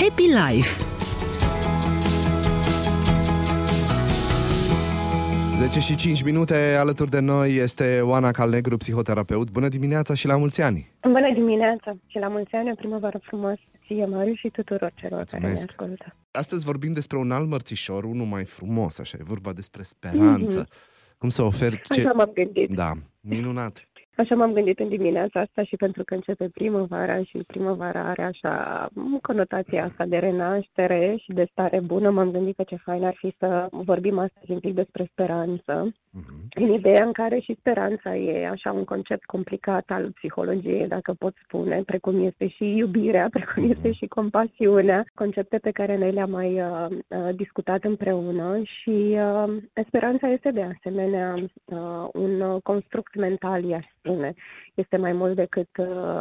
Happy Life 10 și 5 minute alături de noi este Oana Calnegru, psihoterapeut. Bună dimineața și la mulți ani! Bună dimineața și la mulți ani, o primăvară frumoasă ție, Mariu, și tuturor celor Mulțumesc. care ne ascultă. Astăzi vorbim despre un alt mărțișor, unul mai frumos, așa, e vorba despre speranță. Cum să oferi ce... Așa m-am gândit. Da, minunat. Așa m-am gândit în dimineața asta și pentru că începe primăvara și primăvara are așa conotația asta de renaștere și de stare bună, m-am gândit că ce fain ar fi să vorbim astăzi un pic despre speranță. Mhm. În ideea în care și speranța e așa un concept complicat al psihologiei, dacă pot spune, precum este și iubirea, precum este și compasiunea, concepte pe care noi le-am mai uh, uh, discutat împreună și uh, speranța este de asemenea uh, un uh, construct mental, i-aș spune. Este mai mult decât uh,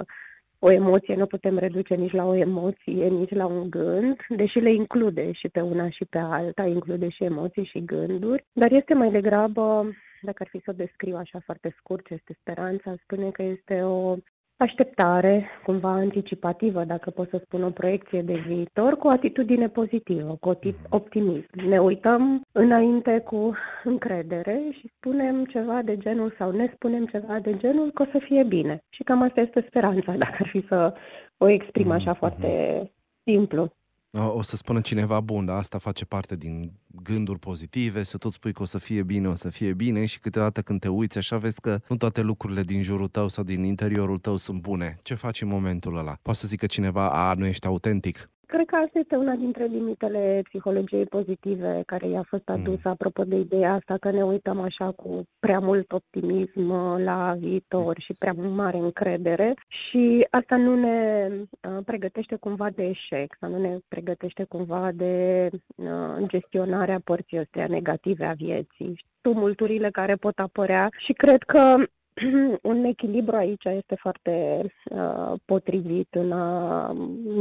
o emoție, nu putem reduce nici la o emoție, nici la un gând, deși le include și pe una și pe alta, include și emoții și gânduri, dar este mai degrabă, dacă ar fi să o descriu așa foarte scurt, ce este speranța, spune că este o așteptare, cumva anticipativă, dacă pot să spun o proiecție de viitor, cu o atitudine pozitivă, cu oti- optimism. Ne uităm înainte cu încredere și spunem ceva de genul sau ne spunem ceva de genul că o să fie bine. Și cam asta este speranța, dacă ar fi să o exprim așa foarte simplu. O, o să spună cineva, bun, dar asta face parte din gânduri pozitive, să tot spui că o să fie bine, o să fie bine și câteodată când te uiți așa vezi că nu toate lucrurile din jurul tău sau din interiorul tău sunt bune. Ce faci în momentul ăla? Poate să zică cineva, a, nu ești autentic. Cred că asta este una dintre limitele psihologiei pozitive care i-a fost adusă, apropo de ideea asta că ne uităm așa cu prea mult optimism uh, la viitor și prea mare încredere și asta nu ne uh, pregătește cumva de eșec sau nu ne pregătește cumva de uh, gestionarea părții astea negative a vieții, tumulturile care pot apărea. Și cred că un echilibru aici este foarte uh, potrivit în a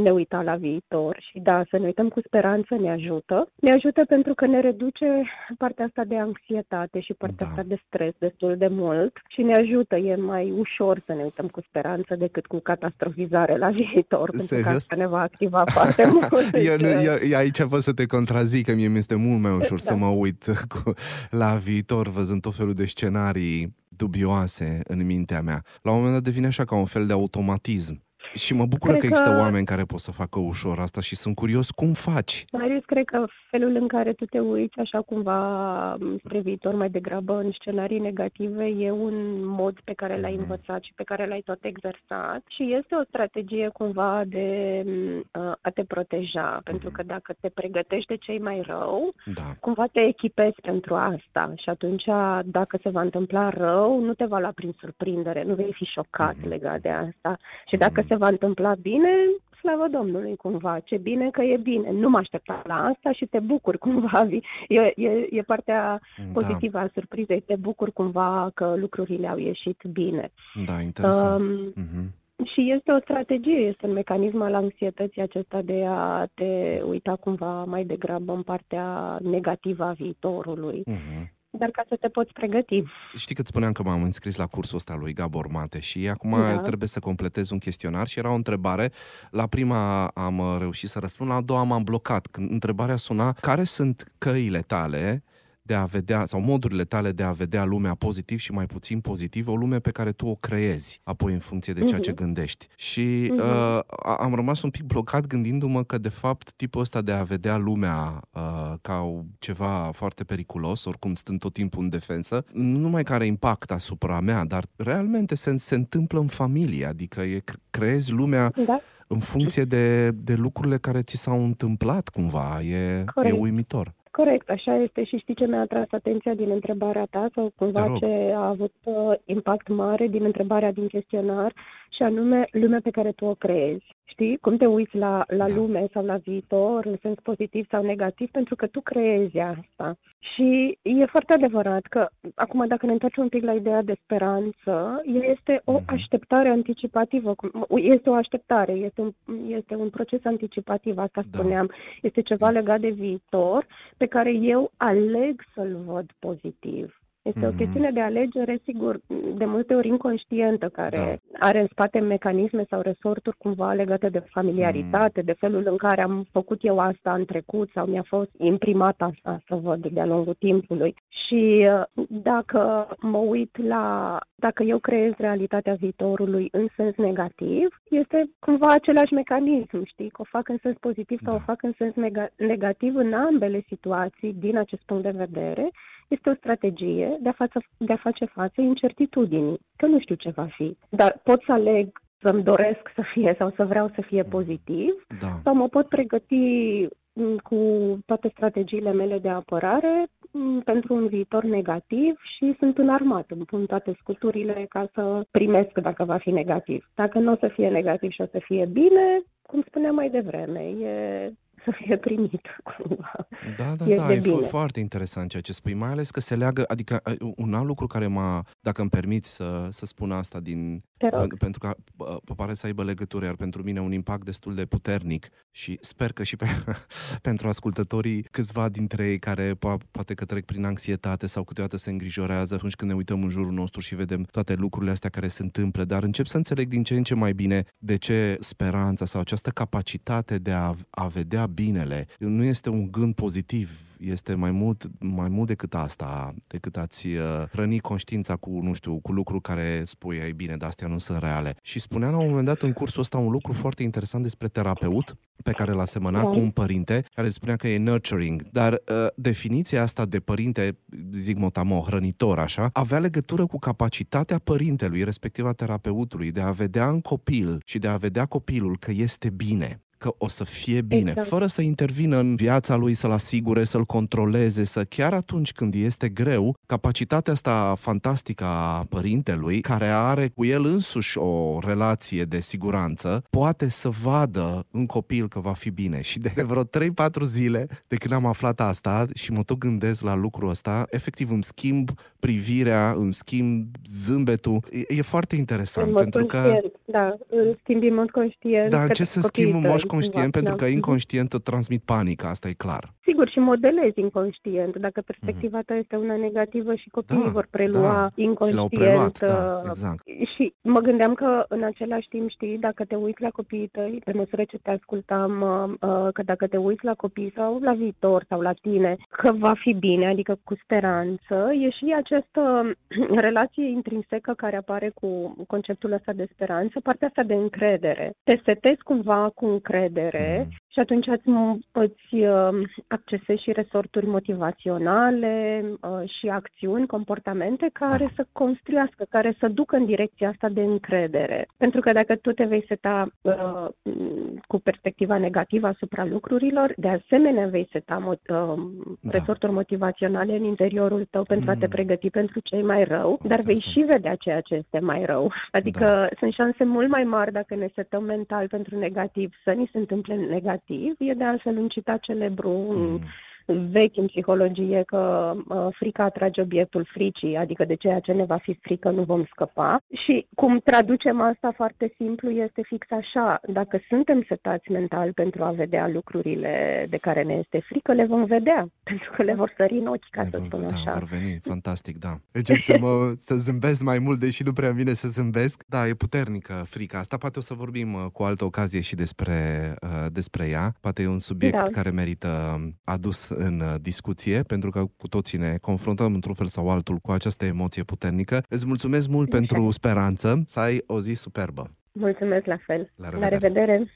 ne uita la viitor și da, să ne uităm cu speranță ne ajută. Ne ajută pentru că ne reduce partea asta de anxietate și partea Da. asta de stres destul de mult și ne ajută, e mai ușor să ne uităm cu speranță decât cu catastrofizare la viitor, pentru că Serios? asta ne va activa foarte mult. Eu, nu- eu, eu aici pot să te contrazic, că mie mi este mult mai ușor să Da. mă uit cu, la viitor, văzând tot felul de scenarii dubioase în mintea mea. La un moment dat devine așa ca un fel de automatism. Și mă bucură Cred că există că- oameni care pot să facă ușor asta și sunt curios cum faci. Marius, cred că felul în care tu te uiți așa cumva spre viitor mai degrabă în scenarii negative e un mod pe care l-ai învățat și pe care l-ai tot exersat și este o strategie cumva de uh, a te proteja, pentru că dacă te pregătești de cei mai rău, Da. cumva te echipezi pentru asta și atunci dacă se va întâmpla rău, nu te va lua prin surprindere, nu vei fi șocat legat de asta. Și dacă se va întâmpla bine, slavă Domnului cumva, ce bine că e bine, nu mă așteptam la asta și te bucur cumva, Vi- e, e, e partea pozitivă a surprizei, te bucur cumva că lucrurile au ieșit bine. Da, interesant. Um, Mhm. și este o strategie, este un mecanism al anxietății acesta de a te uita cumva mai degrabă în partea negativă a viitorului, Mhm. Dar ca să te poți pregăti. Știi că îți spuneam că m-am înscris la cursul ăsta lui Gabor Mate și acum Da. trebuie să completez un chestionar și era o întrebare. La prima am uh, reușit să răspund, la a doua m-am blocat. Când întrebarea suna, care sunt căile tale de a vedea, sau modurile tale de a vedea lumea pozitiv și mai puțin pozitiv, o lume pe care tu o creezi, apoi în funcție de ceea ce gândești. Și Mhm. uh, a- am rămas un pic blocat gândindu-mă că, de fapt, tipul ăsta de a vedea lumea uh, ca o- ceva foarte periculos, oricum stând tot timpul în defensă, nu numai că are impact asupra mea, dar realmente se, se întâmplă în familie, adică e, creezi lumea Da? în funcție de, de lucrurile care ți s-au întâmplat cumva. E, e Corect. uimitor. Corect, așa este și știi ce mi-a atras atenția din întrebarea ta sau Te cumva rog. ce a avut uh, impact mare din întrebarea din chestionar și anume lumea pe care tu o creezi. Știi? Cum te uiți la, la Da. lume sau la viitor, în sens pozitiv sau negativ, pentru că tu creezi asta. Și e foarte adevărat că, acum dacă ne întoarcem un pic la ideea de speranță, ea este o Mhm. așteptare anticipativă. cum- Este o așteptare, este un, este un proces anticipativ, asta Da. spuneam. Este ceva legat de viitor pe care eu aleg să-l văd pozitiv. Este mm-hmm. o mhm. chestiune de alegere, sigur, de multe ori inconștientă, care da. are în spate mecanisme sau resorturi cumva legate de familiaritate, mm. de felul în care am făcut eu asta în trecut sau mi-a fost imprimat asta să văd de-a lungul timpului. Și uh, dacă mă uit la, dacă eu creez realitatea viitorului în sens negativ, este cumva același mecanism, știi, că o fac în sens pozitiv sau da. o fac în sens negativ în ambele situații din acest punct de vedere este o strategie de a, față, de a face față incertitudinii, că nu știu ce va fi. Dar pot să aleg să-mi doresc să fie sau să vreau să fie pozitiv da. sau mă pot pregăti mm, cu toate strategiile mele de apărare mm, pentru un viitor negativ și sunt înarmat, îmi pun toate scuturile ca să primesc dacă va fi negativ. Dacă nu o să fie negativ și o să fie bine, cum spuneam mai devreme, e să fie primit cumva. Da, da, e da, e bine. foarte interesant ceea ce spui, mai ales că se leagă, adică un alt lucru care m-a, dacă îmi permiți să, să spun asta din, pentru că pare să aibă legătură, iar pentru mine un impact destul de puternic și sper că și pe, pentru ascultătorii câțiva dintre ei care po- poate că trec prin anxietate sau câteodată se îngrijorează atunci când ne uităm în jurul nostru și vedem toate lucrurile astea care se întâmplă, dar încep să înțeleg din ce în ce mai bine de ce speranța sau această capacitate de a, a vedea binele nu este un gând pozitiv, este mai mult, mai mult decât asta, decât ați uh, hrăni conștiința cu, nu știu, cu lucruri care spui, ai bine, dar astea nu sunt reale. Și spunea la un moment dat în cursul ăsta un lucru foarte interesant despre terapeut, pe care l-a semănat cu un părinte, care spunea că e nurturing. Dar uh, definiția asta de părinte, zic motamo, hrănitor, așa, avea legătură cu capacitatea părintelui, respectiv a terapeutului, de a vedea în copil și de a vedea copilul că este bine că o să fie bine, exact. fără să intervină în viața lui, să-l asigure, să-l controleze, să chiar atunci când este greu, capacitatea asta fantastică a părintelui, care are cu el însuși o relație de siguranță, poate să vadă în copil că va fi bine. Și de vreo 3-4 zile de când am aflat asta și mă tot gândesc la lucrul ăsta, efectiv îmi schimb privirea, îmi schimb zâmbetul. E, e foarte interesant, pentru că... Da, îl schimbi în mod conștient. Da, ce să schimb în mod conștient, da, pentru că inconștient îți transmit panică, asta e clar. Sigur, și modelezi inconștient. Dacă perspectiva ta este una negativă și copiii da, vor prelua da. inconștient. Și preluat, da, uh, exact. Și mă gândeam că în același timp, știi, dacă te uiți la copiii tăi, pe măsură ce te ascultam, uh, uh, că dacă te uiți la copii sau la viitor sau la tine, că va fi bine, adică cu speranță, e și această relație intrinsecă care apare cu conceptul ăsta de speranță, partea asta de încredere. Te setezi cumva cu încredere mm și atunci îți, îți uh, accesezi și resorturi motivaționale uh, și acțiuni, comportamente care să construiască, care să ducă în direcția asta de încredere. Pentru că dacă tu te vei seta uh, cu perspectiva negativă asupra lucrurilor, de asemenea vei seta mo- uh, da. resorturi motivaționale în interiorul tău pentru mm. a te mm. pregăti pentru cei mai rău, dar vei și vedea ceea ce este mai rău. Adică da. sunt șanse mult mai mari dacă ne setăm mental pentru negativ să ni se întâmple negativ negativ. E de altfel un citat celebru mm vechi în psihologie că uh, frica atrage obiectul fricii, adică de ceea ce ne va fi frică nu vom scăpa. Și cum traducem asta foarte simplu este fix așa. Dacă suntem setați mental pentru a vedea lucrurile de care ne este frică, le vom vedea, pentru că le vor sări în ochi, ca le să spun da, așa. vor veni, fantastic, da. Încep să, mă, să zâmbesc mai mult, deși nu prea vine să zâmbesc. Da, e puternică frica asta. Poate o să vorbim uh, cu altă ocazie și despre, uh, despre ea. Poate e un subiect da. care merită adus în uh, discuție, pentru că cu toții ne confruntăm într-un fel sau altul cu această emoție puternică. Îți mulțumesc mult pentru speranță, să ai o zi superbă. Mulțumesc la fel. La revedere! La revedere.